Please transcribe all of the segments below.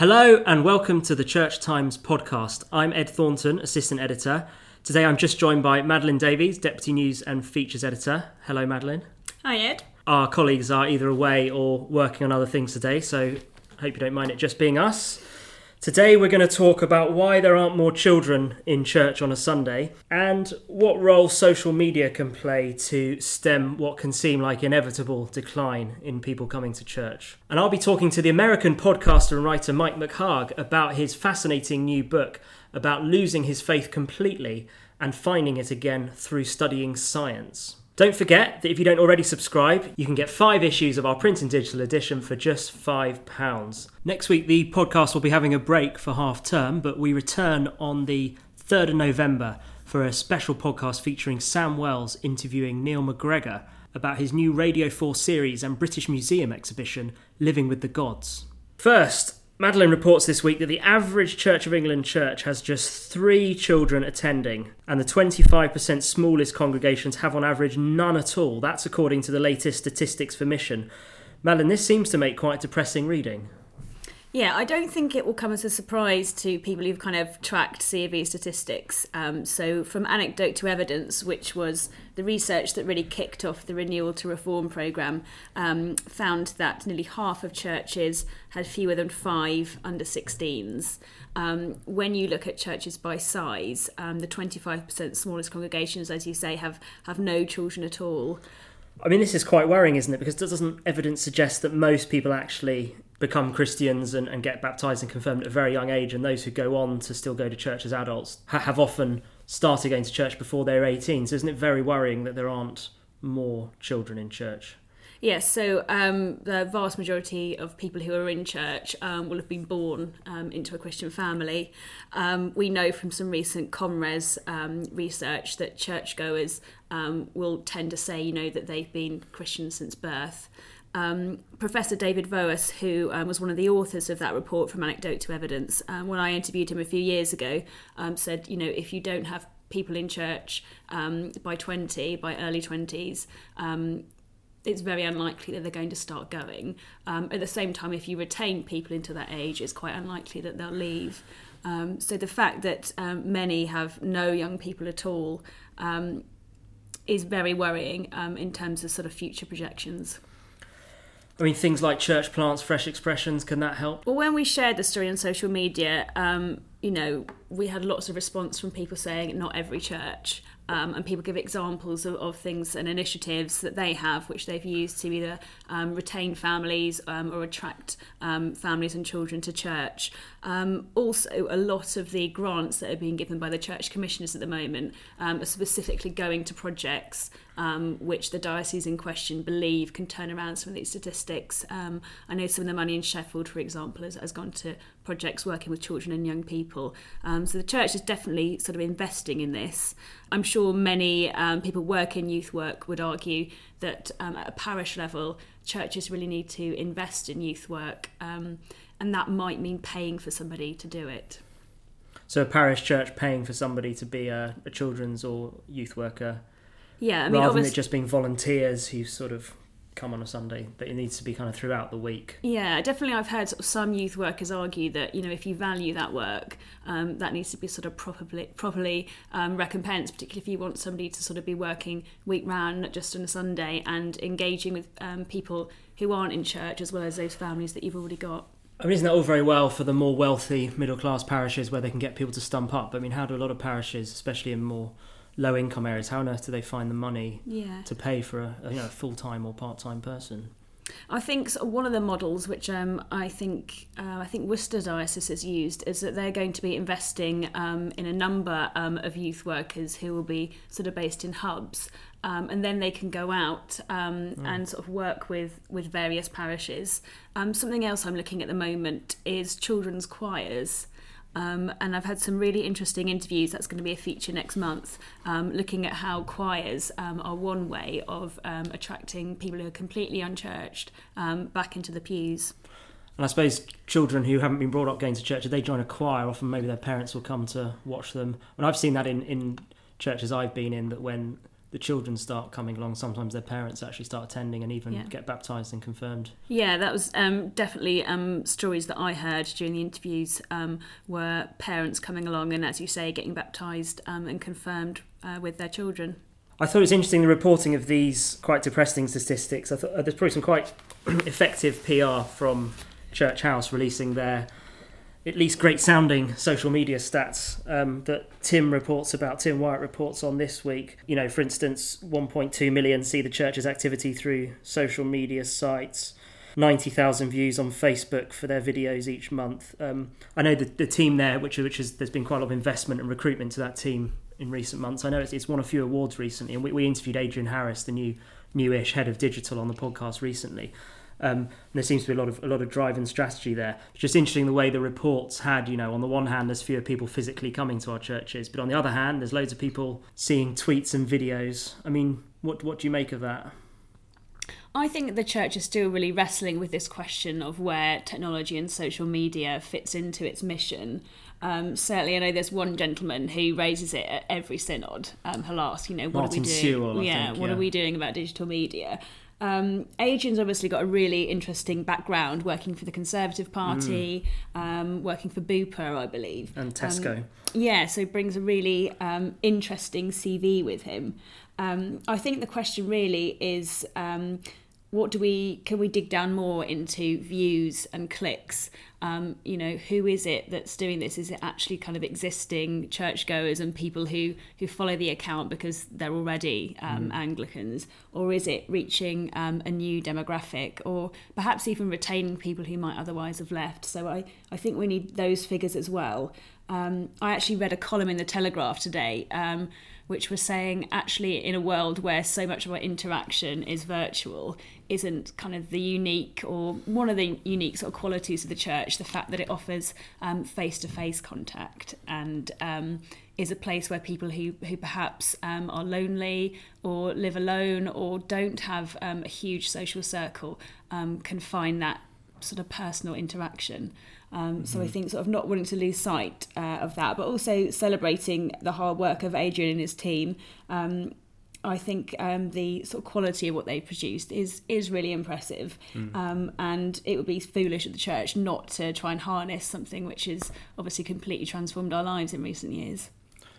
Hello and welcome to the Church Times podcast. I'm Ed Thornton, assistant editor. Today I'm just joined by Madeleine Davies, deputy news and features editor. Hello, Madeleine. Hi, Ed. Our colleagues are either away or working on other things today, so I hope you don't mind it just being us. Today we're going to talk about why there aren't more children in church on a Sunday and what role social media can play to stem what can seem like inevitable decline in people coming to church. And I'll be talking to the American podcaster and writer Mike McHargue about his fascinating new book about losing his faith completely and finding it again through studying science. Don't forget that if you don't already subscribe, you can get five issues of our print and digital edition for just £5. Next week, the podcast will be having a break for half term, but we return on the 3rd of November for a special podcast featuring Sam Wells interviewing Neil MacGregor about his new Radio 4 series and British Museum exhibition, Living with the Gods. First, Madeleine reports this week that the average Church of England church has just three children attending, and the 25% smallest congregations have on average none at all. That's according to the latest statistics for Mission. Madeleine, this seems to make quite depressing reading. Yeah, I don't think it will come as a surprise to people who've kind of tracked COV statistics. Um, so, from anecdote to evidence, which was the research that really kicked off the Renewal to Reform programme, um, found that nearly half of churches had fewer than five under 16s. Um, when you look at churches by size, um, the 25% smallest congregations, as you say, have, have no children at all. I mean, this is quite worrying, isn't it? Because doesn't evidence suggest that most people actually become Christians and, and get baptized and confirmed at a very young age, and those who go on to still go to church as adults ha- have often started going to church before they're 18. So isn't it very worrying that there aren't more children in church? Yes, so um, the vast majority of people who are in church um, will have been born um, into a Christian family. Um, we know from some recent ComRes um, research that churchgoers um, will tend to say, you know, that they've been Christian since birth. Um, Professor David Voas, who um, was one of the authors of that report from Anecdote to Evidence, um, when I interviewed him a few years ago, said, you know, if you don't have people in church by 20, by early 20s, it's very unlikely that they're going to start going. Um, at the same time, if you retain people into that age, it's quite unlikely that they'll leave. Um, so the fact that um, many have no young people at all um, is very worrying um, in terms of sort of future projections. I mean, things like church plants, fresh expressions, can that help? Well, when we shared the story on social media, um, you know, we had lots of response from people saying not every church um, and people give examples of, of, things and initiatives that they have, which they've used to either um, retain families um, or attract um, families and children to church. Um, also, a lot of the grants that are being given by the church commissioners at the moment um, are specifically going to projects which the diocese in question believe can turn around some of these statistics. I know some of the money in Sheffield, for example, has, has gone to projects working with children and young people. Um, so the church is definitely sort of investing in this. I'm sure many um, people work in youth work would argue that um, at a parish level, churches really need to invest in youth work, um, and that might mean paying for somebody to do it. So a parish church paying for somebody to be a, a children's or youth worker. Yeah, I mean, rather than it just being volunteers who sort of come on a Sunday, but it needs to be kind of throughout the week. Yeah, definitely. I've heard sort of some youth workers argue that you know if you value that work, um, that needs to be sort of properly properly um, recompensed, particularly if you want somebody to sort of be working week round, not just on a Sunday, and engaging with um, people who aren't in church as well as those families that you've already got. I mean, isn't that all very well for the more wealthy middle class parishes where they can get people to stump up? I mean, how do a lot of parishes, especially in more low income areas, how on earth do they find the money yeah. to pay for a, a you know, full time or part time person? I think one of the models which um, I think uh, I think Worcester Diocese has used is that they're going to be investing um, in a number um, of youth workers who will be sort of based in hubs, um, and then they can go out mm. and sort of work with with various parishes. Um, something else I'm looking at the moment is children's choirs. Um, and I've had some really interesting interviews. That's going to be a feature next month, um, looking at how choirs um, are one way of um, attracting people who are completely unchurched um, back into the pews. And I suppose children who haven't been brought up going to church, if they join a choir, often maybe their parents will come to watch them. And I've seen that in, in churches I've been in, that when the children start coming along, sometimes their parents actually start attending and even Yeah. get baptized and confirmed. Yeah, that was um, definitely um, stories that I heard during the interviews um, were parents coming along and, as you say, getting baptised um, and confirmed uh, with their children. I thought it was interesting the reporting of these quite depressing statistics. I thought uh, there's probably some quite effective PR from Church House releasing their at least great sounding social media stats um, that Tim reports about, Tim Wyatt reports on this week. You know, for instance, 1.2 million see the church's activity through social media sites. 90,000 views on Facebook for their videos each month. Um, I know the, the team there, which, which is, there's been quite a lot of investment and recruitment to that team in recent months. I know it's, it's won a few awards recently, and we, we interviewed Adrian Harris, the new newish head of digital, on the podcast recently. Um, and there seems to be a lot of a lot of drive and strategy there. It's just interesting the way the reports had, you know, on the one hand, there's fewer people physically coming to our churches, but on the other hand, there's loads of people seeing tweets and videos. I mean, what what do you make of that? I think the church is still really wrestling with this question of where technology and social media fits into its mission. Um, certainly, I know there's one gentleman who raises it at every synod. Um, he'll ask, you know, what Martin are we doing? Sewell, yeah, think, what are we doing about digital media? Um, Adrian's obviously got a really interesting background working for the Conservative Party, um, working for Bupa, I believe. And Tesco. Um, yeah, so brings a really um, interesting CV with him. Um, I think the question really is um, what do we can we dig down more into views and clicks? Um, you know, who is it that's doing this? Is it actually kind of existing churchgoers and people who who follow the account because they're already um, Anglicans, or is it reaching um, a new demographic, or perhaps even retaining people who might otherwise have left? So I I think we need those figures as well. Um, I actually read a column in the Telegraph today, um, which was saying actually in a world where so much of our interaction is virtual, isn't kind of the unique or one of the unique sort of qualities of the church the fact that it offers face to face contact and um, is a place where people who who perhaps um, are lonely or live alone or don't have um, a huge social circle um, can find that sort of personal interaction. Um, So I think sort of not wanting to lose sight uh, of that, but also celebrating the hard work of Adrian and his team. Um, I think um, the sort of quality of what they produced is is really impressive, um, and it would be foolish of the church not to try and harness something which has obviously completely transformed our lives in recent years.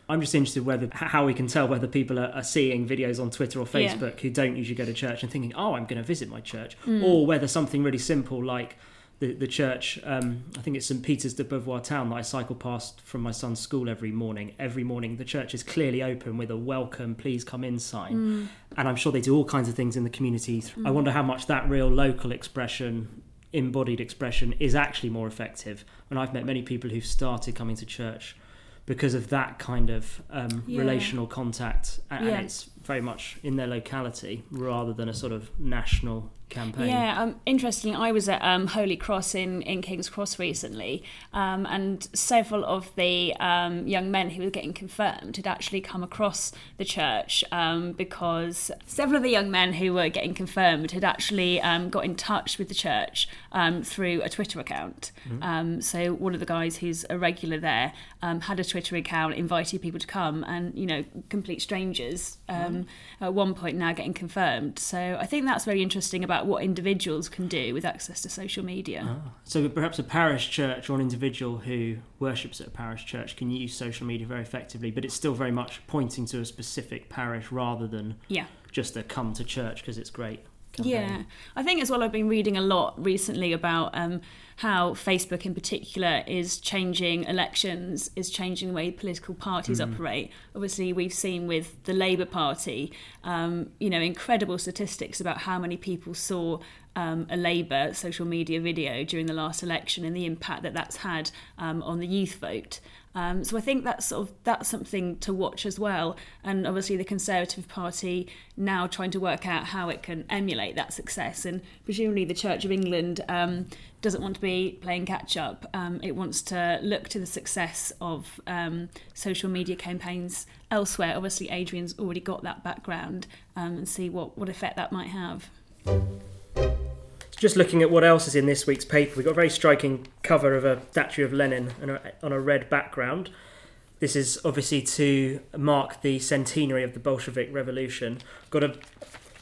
I'm just interested whether how we can tell whether people are, are seeing videos on Twitter or Yeah. Facebook who don't usually go to church and thinking, "Oh, I'm going to visit my church," Mm. or whether something really simple like the the church. Um, I think it's St Peter's de Beauvoir town that I cycle past from my son's school every morning. Every morning, the church is clearly open with a "Welcome, please come in" sign, Mm. and I'm sure they do all kinds of things in the community. I wonder how much that real local expression. Embodied expression is actually more effective. And I've met many people who've started coming to church because of that kind of um, Yeah. relational contact, and, Yeah. and it's very much in their locality rather than a sort of national campaign. Yeah, um, interesting. I was at um, Holy Cross in, in King's Cross recently, um, and several of the um, young men who were getting confirmed had actually come across the church um, because several of the young men who were getting confirmed had actually um, got in touch with the church um, through a Twitter account. Um, so one of the guys who's a regular there um, had a Twitter account, inviting people to come, and you know, complete strangers um, at one point now getting confirmed. So I think that's very interesting about what individuals can do with access to social media. Ah. So perhaps a parish church or an individual who worships at a parish church can use social media very effectively, but it's still very much pointing to a specific parish rather than Yeah. just a come to church because it's great. Yeah, I think as well. I've been reading a lot recently about um, how Facebook, in particular, is changing elections, is changing the way political parties operate. Obviously, we've seen with the Labour Party, um, you know, incredible statistics about how many people saw um, a Labour social media video during the last election and the impact that that's had um, on the youth vote. Um, so I think that's sort of that's something to watch as well. And obviously the Conservative Party now trying to work out how it can emulate that success. And presumably the Church of England um, doesn't want to be playing catch up. Um, it wants to look to the success of um, social media campaigns elsewhere. Obviously Adrian's already got that background um, and see what, what effect that might have. Just looking at what else is in this week's paper, we've got a very striking cover of a statue of Lenin on a red background. This is obviously to mark the centenary of the Bolshevik Revolution. Got a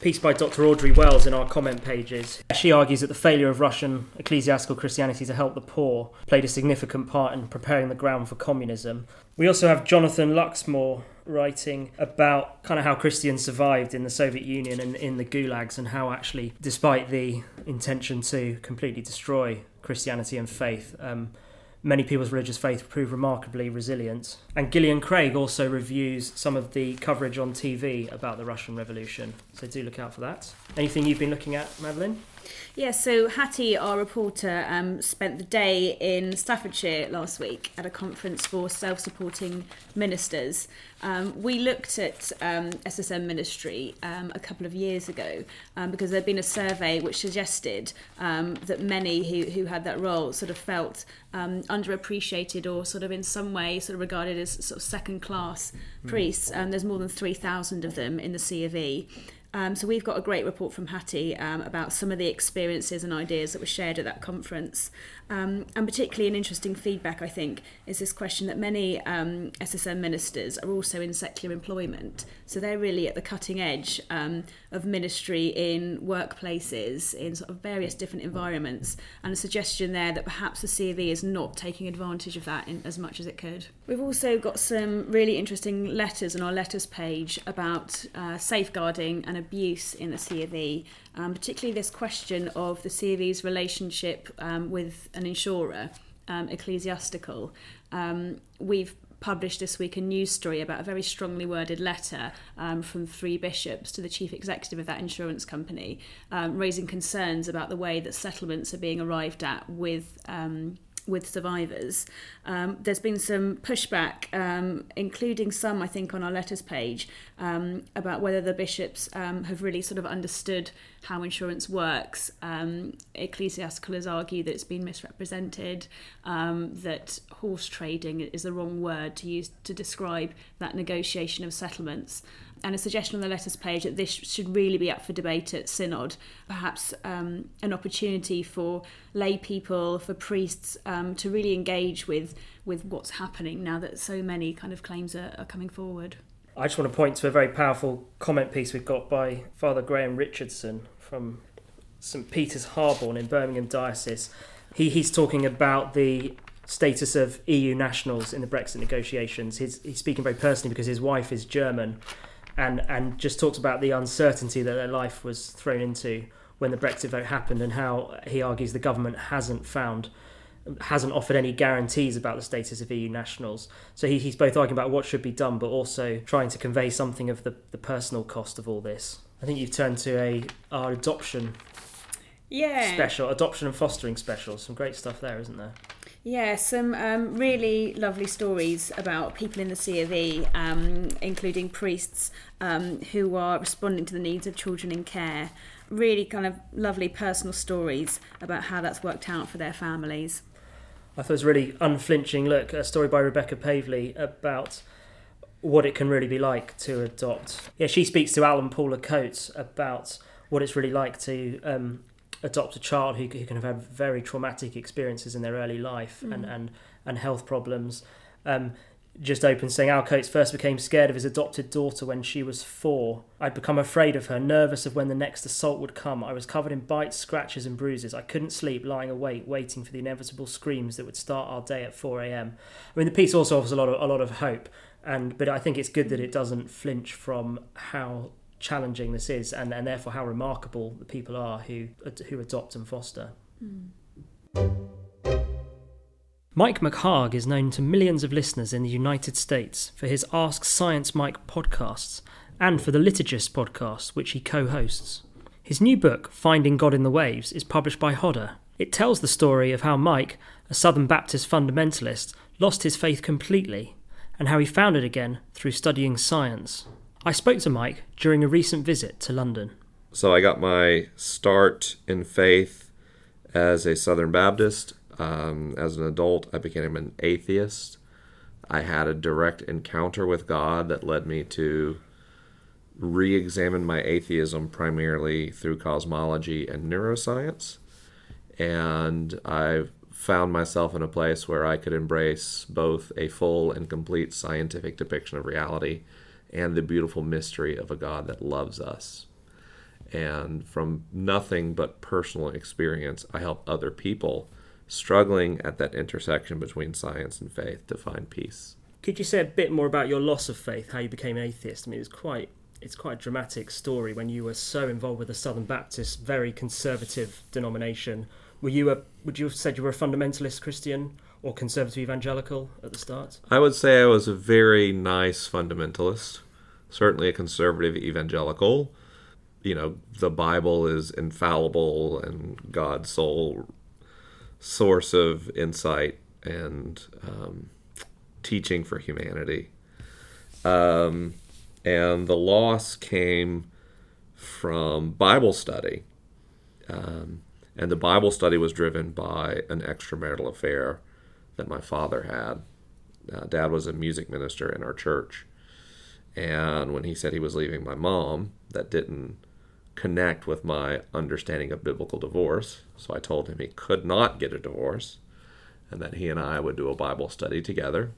piece by Dr. Audrey Wells in our comment pages. She argues that the failure of Russian ecclesiastical Christianity to help the poor played a significant part in preparing the ground for communism. We also have Jonathan Luxmoore writing about kind of how Christians survived in the Soviet Union and in the gulags, and how actually, despite the intention to completely destroy Christianity and faith, um, many people's religious faith prove remarkably resilient. And Gillean Craig also reviews some of the coverage on TV about the Russian Revolution, so do look out for that. Anything you've been looking at, Madeleine? Yeah, so Hattie, our reporter, um, spent the day in Staffordshire last week at a conference for self supporting ministers. Um, we looked at um, SSM ministry um, a couple of years ago um, because there'd been a survey which suggested um, that many who, who had that role sort of felt underappreciated or sort of in some way sort of regarded as sort of second class mm. priests. Um, there's more than 3,000 of them in the C of E. Um, so we've got a great report from Hattie um, about some of the experiences and ideas that were shared at that conference. Um, and particularly an interesting feedback, I think, is this question that many um, SSM ministers are also in secular employment. So they're really at the cutting edge um, of ministry in workplaces, in sort of various different environments. And a suggestion there that perhaps the COV is not taking advantage of that in, as much as it could. We've also got some really interesting letters on our letters page about uh, safeguarding and abuse in the COV um, particularly this question of the C of E's relationship um, with an insurer, um, ecclesiastical. Um, we've published this week a news story about a very strongly worded letter um, from three bishops to the chief executive of that insurance company, um, raising concerns about the way that settlements are being arrived at with. Um, with survivors. Um, there's been some pushback, um, including some, I think, on our letters page, um, about whether the bishops um, have really sort of understood how insurance works. Um, ecclesiastical has argued that it's been misrepresented, um, that horse trading is the wrong word to use to describe that negotiation of settlements and a suggestion on the letters page that this should really be up for debate at synod perhaps um, an opportunity for lay people for priests um, to really engage with with what's happening now that so many kind of claims are, are coming forward I just want to point to a very powerful comment piece we've got by Father Graham Richardson from St Peter's Harborne in Birmingham Diocese. He, he's talking about the status of EU nationals in the Brexit negotiations. He's, he's speaking very personally because his wife is German and and just talks about the uncertainty that their life was thrown into when the Brexit vote happened, and how he argues the government hasn't found hasn't offered any guarantees about the status of EU nationals. So he, he's both arguing about what should be done, but also trying to convey something of the, the personal cost of all this. I think you've turned to a our adoption yeah. special, adoption and fostering special. Some great stuff there, isn't there? Yeah, some um, really lovely stories about people in the C of E, um, including priests um, who are responding to the needs of children in care. Really kind of lovely personal stories about how that's worked out for their families. I thought it was really unflinching look, a story by Rebecca Paveley about what it can really be like to adopt. Yeah, she speaks to Alan Paula Coates about what it's really like to um, adopt a child who, who can have had very traumatic experiences in their early life mm. and, and, and health problems. Um, just open saying Al Coates first became scared of his adopted daughter when she was four. I'd become afraid of her, nervous of when the next assault would come. I was covered in bites, scratches, and bruises. I couldn't sleep, lying awake, waiting for the inevitable screams that would start our day at 4 a.m. I mean, the piece also offers a lot of a lot of hope, and but I think it's good that it doesn't flinch from how challenging this is, and, and therefore how remarkable the people are who who adopt and foster. Mm. Mike McHargue is known to millions of listeners in the United States for his Ask Science Mike podcasts and for the Liturgist podcast, which he co hosts. His new book, Finding God in the Waves, is published by Hodder. It tells the story of how Mike, a Southern Baptist fundamentalist, lost his faith completely and how he found it again through studying science. I spoke to Mike during a recent visit to London. So I got my start in faith as a Southern Baptist. Um, as an adult, I became an atheist. I had a direct encounter with God that led me to re examine my atheism primarily through cosmology and neuroscience. And I found myself in a place where I could embrace both a full and complete scientific depiction of reality and the beautiful mystery of a God that loves us. And from nothing but personal experience, I help other people struggling at that intersection between science and faith to find peace. Could you say a bit more about your loss of faith, how you became atheist? I mean, it's quite it's quite a dramatic story when you were so involved with the Southern Baptist, very conservative denomination. Were you a would you have said you were a fundamentalist Christian or conservative evangelical at the start? I would say I was a very nice fundamentalist, certainly a conservative evangelical. You know, the Bible is infallible and God's sole source of insight and um, teaching for humanity. Um, and the loss came from Bible study. Um, and the Bible study was driven by an extramarital affair that my father had. Uh, Dad was a music minister in our church. And when he said he was leaving my mom, that didn't connect with my understanding of biblical divorce. So I told him he could not get a divorce and that he and I would do a Bible study together.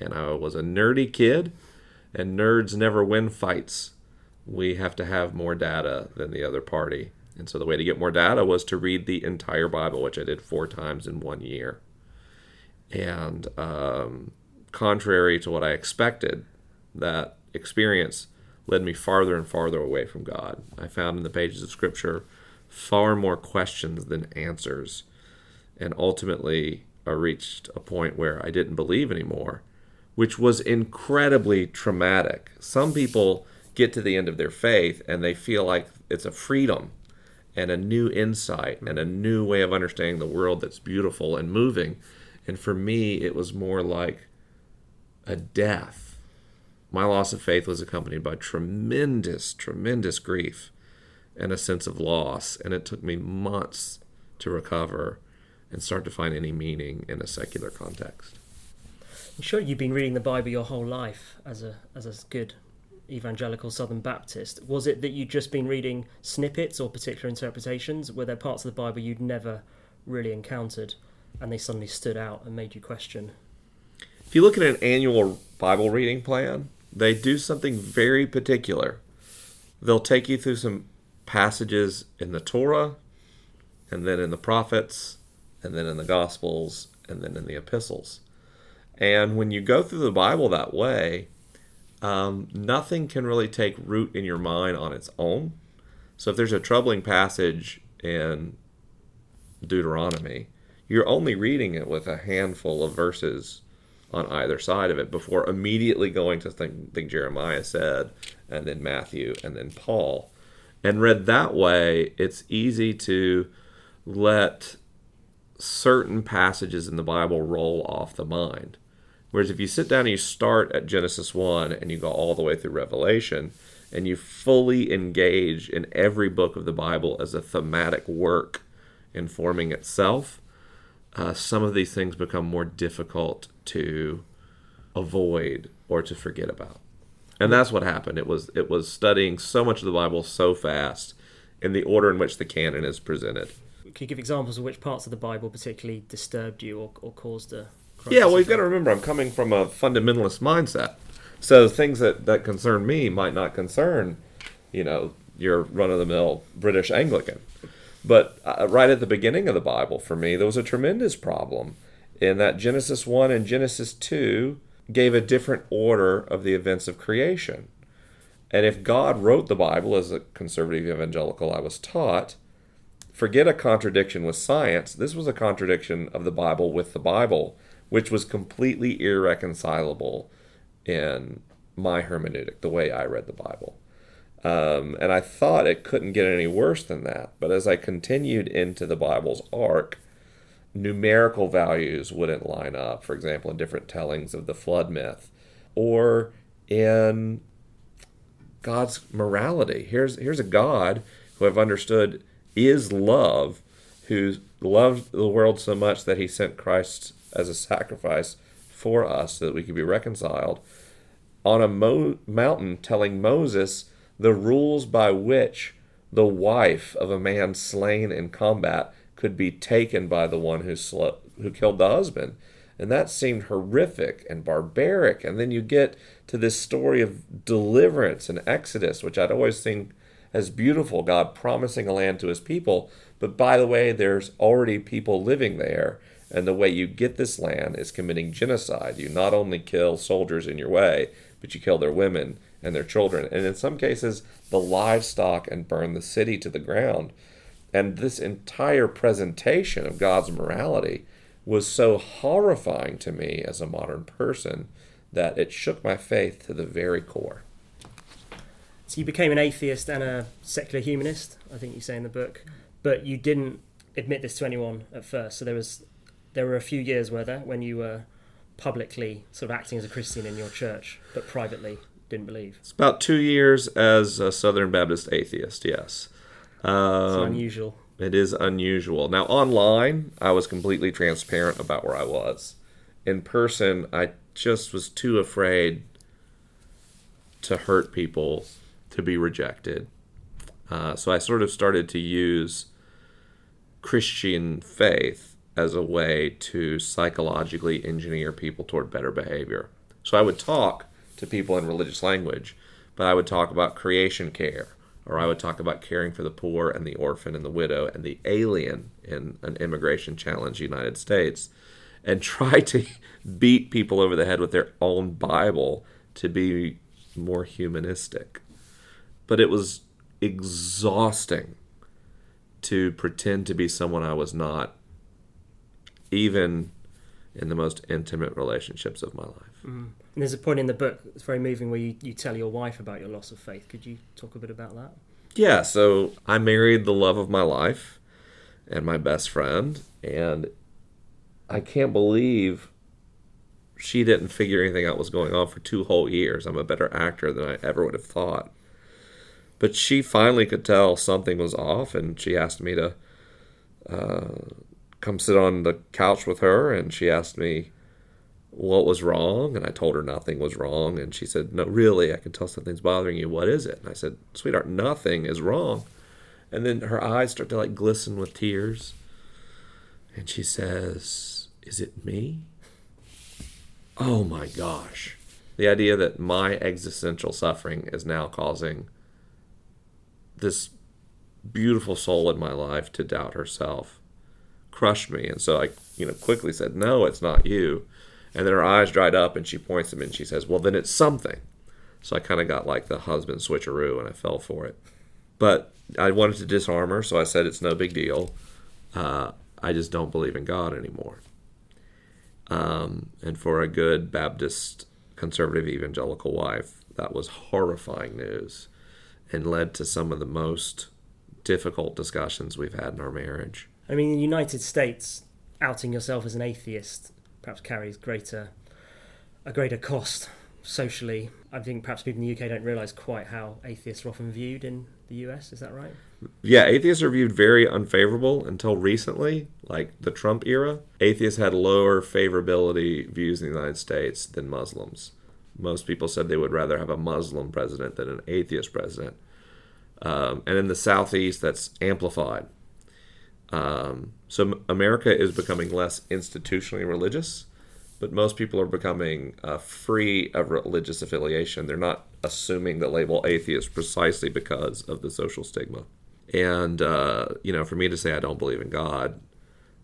And I was a nerdy kid and nerds never win fights. We have to have more data than the other party. And so the way to get more data was to read the entire Bible, which I did four times in one year. And um, contrary to what I expected, that experience led me farther and farther away from God. I found in the pages of Scripture far more questions than answers. And ultimately, I reached a point where I didn't believe anymore which was incredibly traumatic. Some people get to the end of their faith and they feel like it's a freedom and a new insight and a new way of understanding the world that's beautiful and moving. And for me, it was more like a death. My loss of faith was accompanied by tremendous, tremendous grief and a sense of loss. And it took me months to recover and start to find any meaning in a secular context. I'm sure you've been reading the Bible your whole life as a as a good evangelical Southern Baptist. Was it that you'd just been reading snippets or particular interpretations? Were there parts of the Bible you'd never really encountered and they suddenly stood out and made you question? If you look at an annual Bible reading plan, they do something very particular. They'll take you through some passages in the Torah, and then in the prophets, and then in the Gospels, and then in the epistles. And when you go through the Bible that way, um, nothing can really take root in your mind on its own. So if there's a troubling passage in Deuteronomy, you're only reading it with a handful of verses on either side of it before immediately going to think, think Jeremiah said, and then Matthew, and then Paul. And read that way, it's easy to let certain passages in the Bible roll off the mind. Whereas if you sit down and you start at Genesis 1 and you go all the way through Revelation and you fully engage in every book of the Bible as a thematic work informing itself, uh, some of these things become more difficult to avoid or to forget about. And that's what happened. It was it was studying so much of the Bible so fast in the order in which the canon is presented. Can you give examples of which parts of the Bible particularly disturbed you or, or caused a yeah, well, you've got to remember, I'm coming from a fundamentalist mindset. So things that, that concern me might not concern, you know, your run of the mill British Anglican. But uh, right at the beginning of the Bible, for me, there was a tremendous problem in that Genesis 1 and Genesis 2 gave a different order of the events of creation. And if God wrote the Bible as a conservative evangelical I was taught, forget a contradiction with science. This was a contradiction of the Bible with the Bible which was completely irreconcilable in my hermeneutic, the way I read the Bible. Um, and I thought it couldn't get any worse than that. But as I continued into the Bible's arc, numerical values wouldn't line up, for example, in different tellings of the flood myth or in God's morality. Here's, here's a God who I've understood is love, who loved the world so much that he sent Christ as a sacrifice for us so that we could be reconciled on a mo- mountain telling Moses the rules by which the wife of a man slain in combat could be taken by the one who sl- who killed the husband. And that seemed horrific and barbaric. And then you get to this story of deliverance and Exodus, which I'd always think as beautiful, God promising a land to his people. But by the way, there's already people living there. And the way you get this land is committing genocide. You not only kill soldiers in your way, but you kill their women and their children. And in some cases, the livestock and burn the city to the ground. And this entire presentation of God's morality was so horrifying to me as a modern person that it shook my faith to the very core. So you became an atheist and a secular humanist, I think you say in the book, but you didn't admit this to anyone at first. So there was there were a few years were there when you were publicly sort of acting as a Christian in your church, but privately didn't believe. It's about two years as a Southern Baptist atheist, yes. Um, It's unusual. It is unusual. Now, online, I was completely transparent about where I was. In person, I just was too afraid to hurt people, to be rejected. Uh, so I sort of started to use Christian faith as a way to psychologically engineer people toward better behavior. So I would talk to people in religious language, but I would talk about creation care, or I would talk about caring for the poor and the orphan and the widow and the alien in an immigration challenge United States, and try to beat people over the head with their own Bible to be more humanistic. But it was exhausting to pretend to be someone I was not, even in the most intimate relationships of my life. And there's a point in the book that's very moving where you, you tell your wife about your loss of faith. Could you talk a bit about that? Yeah, so I married the love of my life and my best friend, and I can't believe she didn't figure anything out was going on for two whole years. I'm a better actor than I ever would have thought. But she finally could tell something was off, and she asked me to uh, come sit on the couch with her, and she asked me what was wrong, and I told her nothing was wrong, and she said, "No, really, I can tell something's bothering you. What is it?" And I said, "Sweetheart, nothing is wrong." And then her eyes start to like glisten with tears, and she says, "Is it me?" Oh my gosh. The idea that my existential suffering is now causing this beautiful soul in my life to doubt herself crushed me. And so I, you know, quickly said, No, it's not you. And then her eyes dried up and she points them and she says, Well, then it's something. So I kind of got like the husband switcheroo and I fell for it. But I wanted to disarm her, so I said, It's no big deal. Uh, I just don't believe in God anymore. Um, and for a good Baptist conservative evangelical wife, that was horrifying news and led to some of the most difficult discussions we've had in our marriage. I mean, in the United States, outing yourself as an atheist perhaps carries greater a greater cost socially. I think perhaps people in the UK don't realise quite how atheists are often viewed in the US. Is that right? Yeah, atheists are viewed very unfavorable until recently, like the Trump era. Atheists had lower favorability views in the United States than Muslims. Most people said they would rather have a Muslim president than an atheist president. Um, and in the Southeast, that's amplified. Um, so America is becoming less institutionally religious, but most people are becoming uh, free of religious affiliation. They're not assuming the label atheist precisely because of the social stigma. And, uh, you know, for me to say I don't believe in God,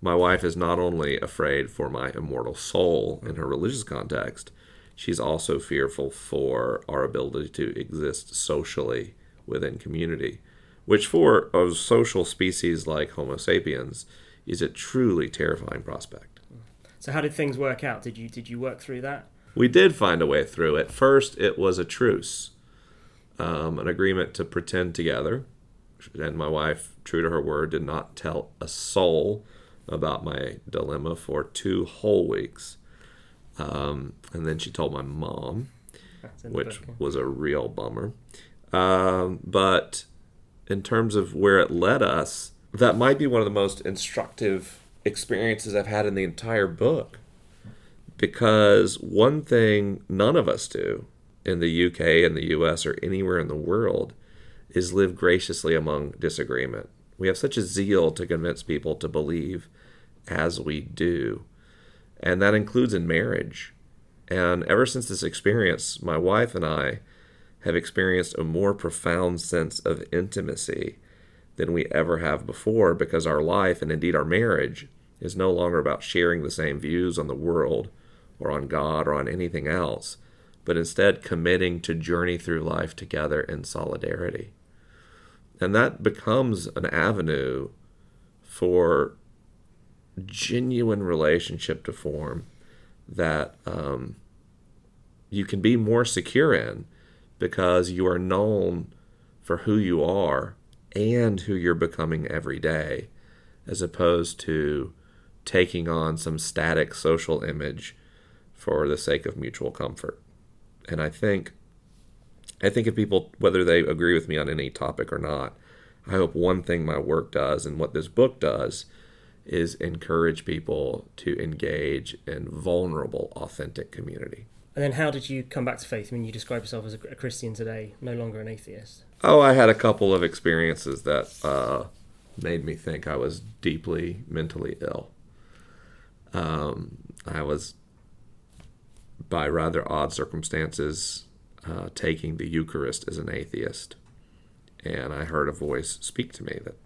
my wife is not only afraid for my immortal soul in her religious context, she's also fearful for our ability to exist socially within community, which for a social species like Homo sapiens is a truly terrifying prospect. So how did things work out? Did you did you work through that? We did find a way through. At first, it was a truce, um, an agreement to pretend together. And my wife, true to her word, did not tell a soul about my dilemma for two whole weeks. Um, and then she told my mom, That's in the which book, yeah. was a real bummer. Um, but in terms of where it led us, that might be one of the most instructive experiences I've had in the entire book. Because one thing none of us do in the UK and the US or anywhere in the world is live graciously among disagreement. We have such a zeal to convince people to believe as we do. And that includes in marriage. And ever since this experience, my wife and I have experienced a more profound sense of intimacy than we ever have before because our life and indeed our marriage is no longer about sharing the same views on the world or on God or on anything else, but instead committing to journey through life together in solidarity. And that becomes an avenue for genuine relationship to form that um, you can be more secure in because you are known for who you are and who you're becoming every day, as opposed to taking on some static social image for the sake of mutual comfort. And I think I think if people whether they agree with me on any topic or not, I hope one thing my work does and what this book does is encourage people to engage in vulnerable, authentic community. And then how did you come back to faith? I mean, you describe yourself as a Christian today, no longer an atheist. Oh, I had a couple of experiences that uh, made me think I was deeply mentally ill. Um, I was, by rather odd circumstances, uh, taking the Eucharist as an atheist. And I heard a voice speak to me that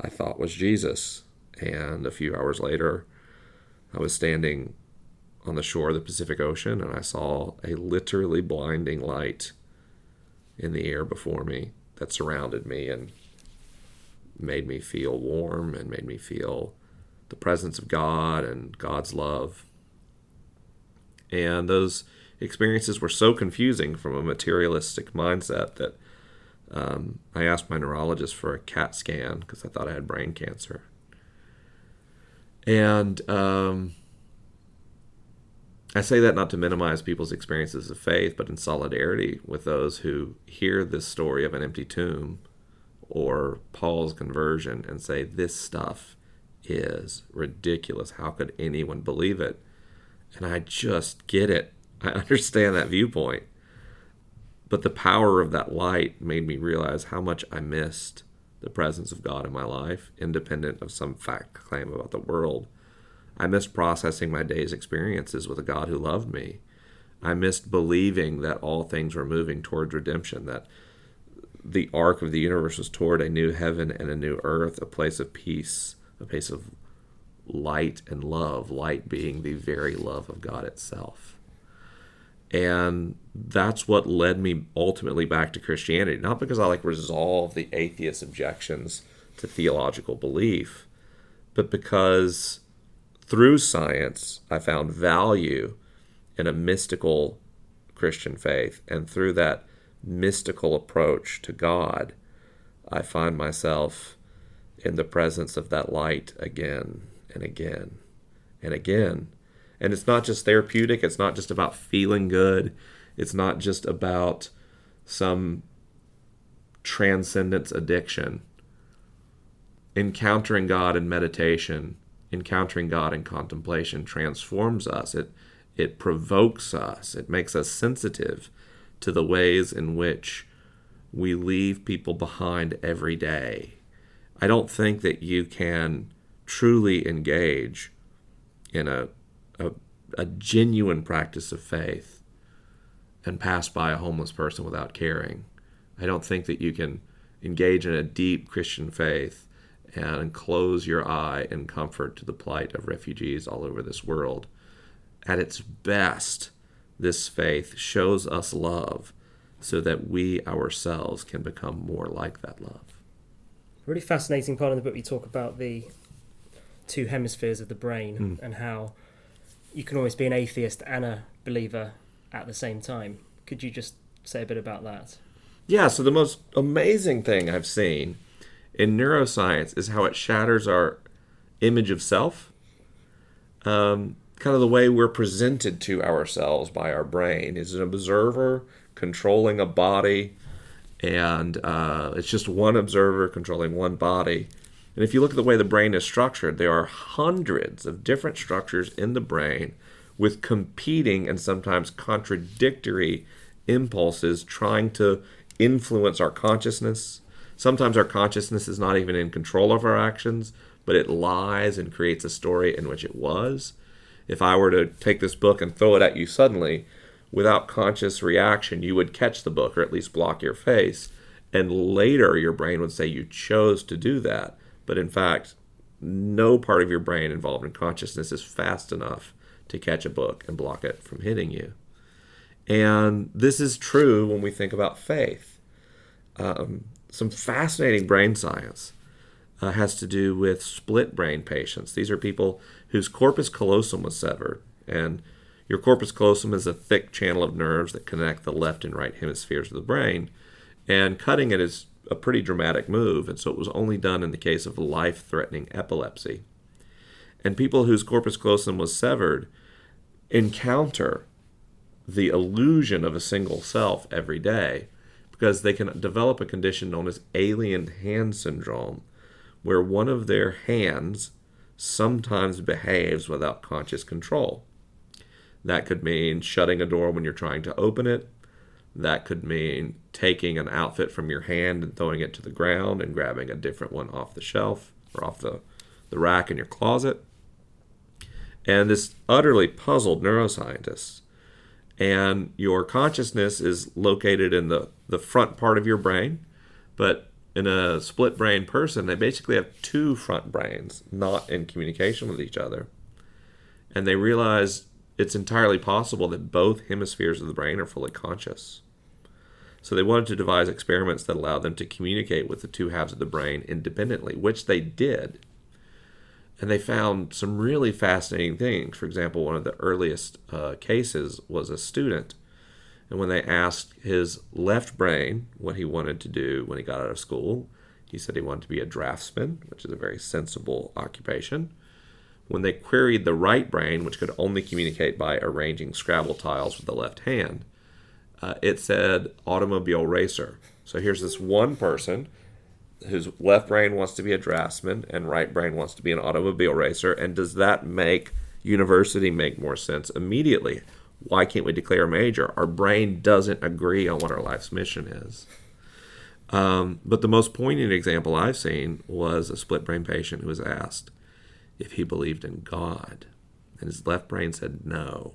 I thought was Jesus. And a few hours later, I was standing on the shore of the Pacific Ocean and I saw a literally blinding light in the air before me that surrounded me and made me feel warm and made me feel the presence of God and God's love. And those experiences were so confusing from a materialistic mindset that um, I asked my neurologist for a CAT scan because I thought I had brain cancer. And um, I say that not to minimize people's experiences of faith, but in solidarity with those who hear this story of an empty tomb or Paul's conversion and say, This stuff is ridiculous. How could anyone believe it? And I just get it. I understand that viewpoint. But the power of that light made me realize how much I missed the presence of God in my life, independent of some fact claim about the world. I missed processing my day's experiences with a God who loved me. I missed believing that all things were moving towards redemption, that the arc of the universe was toward a new heaven and a new earth, a place of peace, a place of light and love, light being the very love of God itself. And that's what led me ultimately back to Christianity, not because I like resolve the atheist objections to theological belief, but because through science, I found value in a mystical Christian faith. And through that mystical approach to God, I find myself in the presence of that light again and again and again. And it's not just therapeutic, it's not just about feeling good, it's not just about some transcendence addiction. Encountering God in meditation encountering God in contemplation transforms us. It it provokes us. It makes us sensitive to the ways in which we leave people behind every day. I don't think that you can truly engage in a, a, a genuine practice of faith and pass by a homeless person without caring. I don't think that you can engage in a deep Christian faith and close your eye in comfort to the plight of refugees all over this world. At its best, this faith shows us love so that we ourselves can become more like that love. Really fascinating part of the book, you talk about the two hemispheres of the brain Mm. and how you can always be an atheist and a believer at the same time. Could you just say a bit about that? Yeah, so the most amazing thing I've seen in neuroscience is how it shatters our image of self. Um, kind of the way we're presented to ourselves by our brain is an observer controlling a body, and uh, it's just one observer controlling one body. And if you look at the way the brain is structured, there are hundreds of different structures in the brain with competing and sometimes contradictory impulses trying to influence our consciousness, Sometimes our consciousness is not even in control of our actions, but it lies and creates a story in which it was. If I were to take this book and throw it at you suddenly, without conscious reaction, you would catch the book or at least block your face. And later, your brain would say you chose to do that. But in fact, no part of your brain involved in consciousness is fast enough to catch a book and block it from hitting you. And this is true when we think about faith. Um, some fascinating brain science uh, has to do with split brain patients. These are people whose corpus callosum was severed. And your corpus callosum is a thick channel of nerves that connect the left and right hemispheres of the brain. And cutting it is a pretty dramatic move, and so it was only done in the case of life threatening epilepsy. And people whose corpus callosum was severed encounter the illusion of a single self every day because they can develop a condition known as alien hand syndrome, where one of their hands sometimes behaves without conscious control. That could mean shutting a door when you're trying to open it. That could mean taking an outfit from your hand and throwing it to the ground and grabbing a different one off the shelf or off the, the rack in your closet. And this utterly puzzled neuroscientists. And your consciousness is located in the, the front part of your brain, but in a split brain person, they basically have two front brains not in communication with each other. And they realize it's entirely possible that both hemispheres of the brain are fully conscious. So they wanted to devise experiments that allowed them to communicate with the two halves of the brain independently, which they did. And they found some really fascinating things. For example, one of the earliest uh, cases was a student. And when they asked his left brain what he wanted to do when he got out of school, he said he wanted to be a draftsman, which is a very sensible occupation. When they queried the right brain, which could only communicate by arranging Scrabble tiles with the left hand, uh, it said automobile racer. So here's this one person whose left brain wants to be a draftsman and right brain wants to be an automobile racer. And does that make university make more sense immediately? Why can't we declare a major? Our brain doesn't agree on what our life's mission is. Um, but the most poignant example I've seen was a split brain patient who was asked, if he believed in God. And his left brain said no.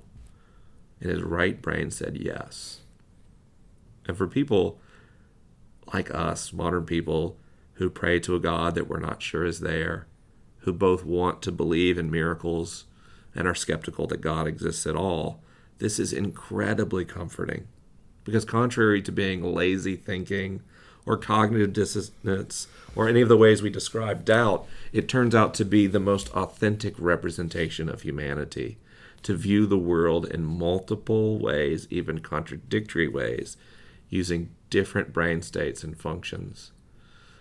And his right brain said yes. And for people like us, modern people, who pray to a God that we're not sure is there, who both want to believe in miracles and are skeptical that God exists at all, this is incredibly comforting. Because contrary to being lazy thinking or cognitive dissonance or any of the ways we describe doubt, it turns out to be the most authentic representation of humanity. To view the world in multiple ways, even contradictory ways, using different brain states and functions.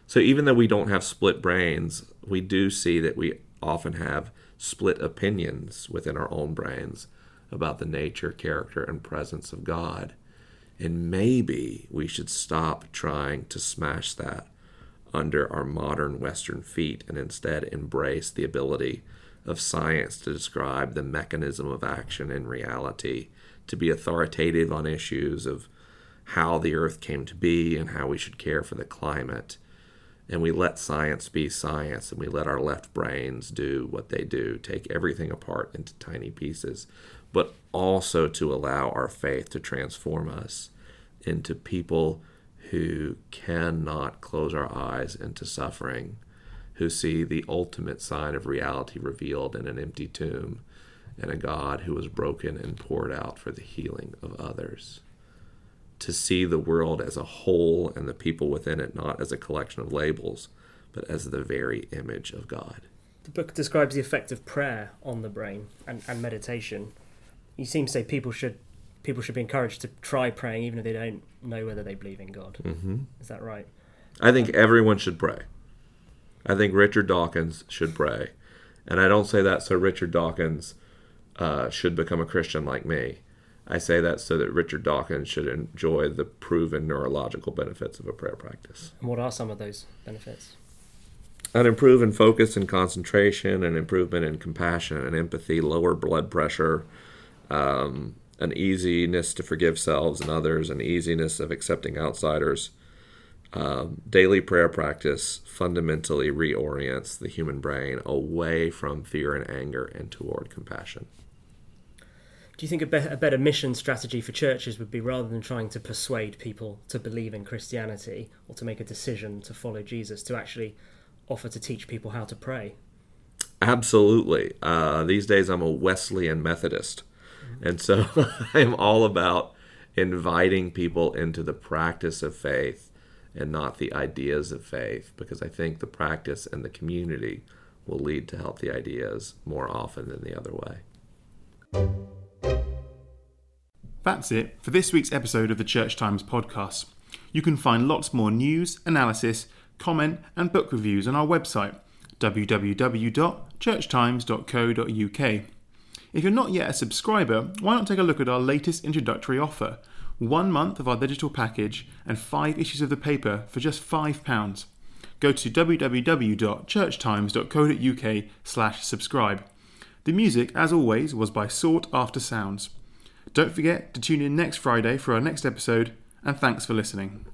So even though we don't have split brains, we do see that we often have split opinions within our own brains about the nature, character, and presence of God. And maybe we should stop trying to smash that under our modern Western feet and instead embrace the ability of science to describe the mechanism of action in reality, to be authoritative on issues of how the earth came to be and how we should care for the climate. And we let science be science and we let our left brains do what they do, take everything apart into tiny pieces but also to allow our faith to transform us into people who cannot close our eyes into suffering, who see the ultimate sign of reality revealed in an empty tomb, and a God who was broken and poured out for the healing of others. To see the world as a whole and the people within it not as a collection of labels, but as the very image of God. The book describes the effect of prayer on the brain and, and meditation you seem to say people should people should be encouraged to try praying even if they don't know whether they believe in God. Mm-hmm. Is that right? I think everyone should pray. I think Richard Dawkins should pray, and I don't say that so Richard Dawkins uh, should become a Christian like me. I say that so that Richard Dawkins should enjoy the proven neurological benefits of a prayer practice. And what are some of those benefits? An improvement in focus and concentration, an improvement in compassion and empathy, lower blood pressure, um, an easiness to forgive selves and others, an easiness of accepting outsiders, Um, daily prayer practice fundamentally reorients the human brain away from fear and anger and toward compassion. Do you think a, be- a better mission strategy for churches would be rather than trying to persuade people to believe in Christianity or to make a decision to follow Jesus, to actually offer to teach people how to pray? Absolutely. Uh, these days, I'm a Wesleyan Methodist. And so I'm all about inviting people into the practice of faith and not the ideas of faith, because I think the practice and the community will lead to healthy ideas more often than the other way. That's it for this week's episode of the Church Times podcast. You can find lots more news, analysis, comment, and book reviews on our website www.churchtimes.co.uk. If you're not yet a subscriber, why not take a look at our latest introductory offer? One month of our digital package and five issues of the paper for just £5. Go to www.churchtimes.co.uk slash subscribe. The music, as always, was by Sought After Sounds. Don't forget to tune in next Friday for our next episode, and thanks for listening.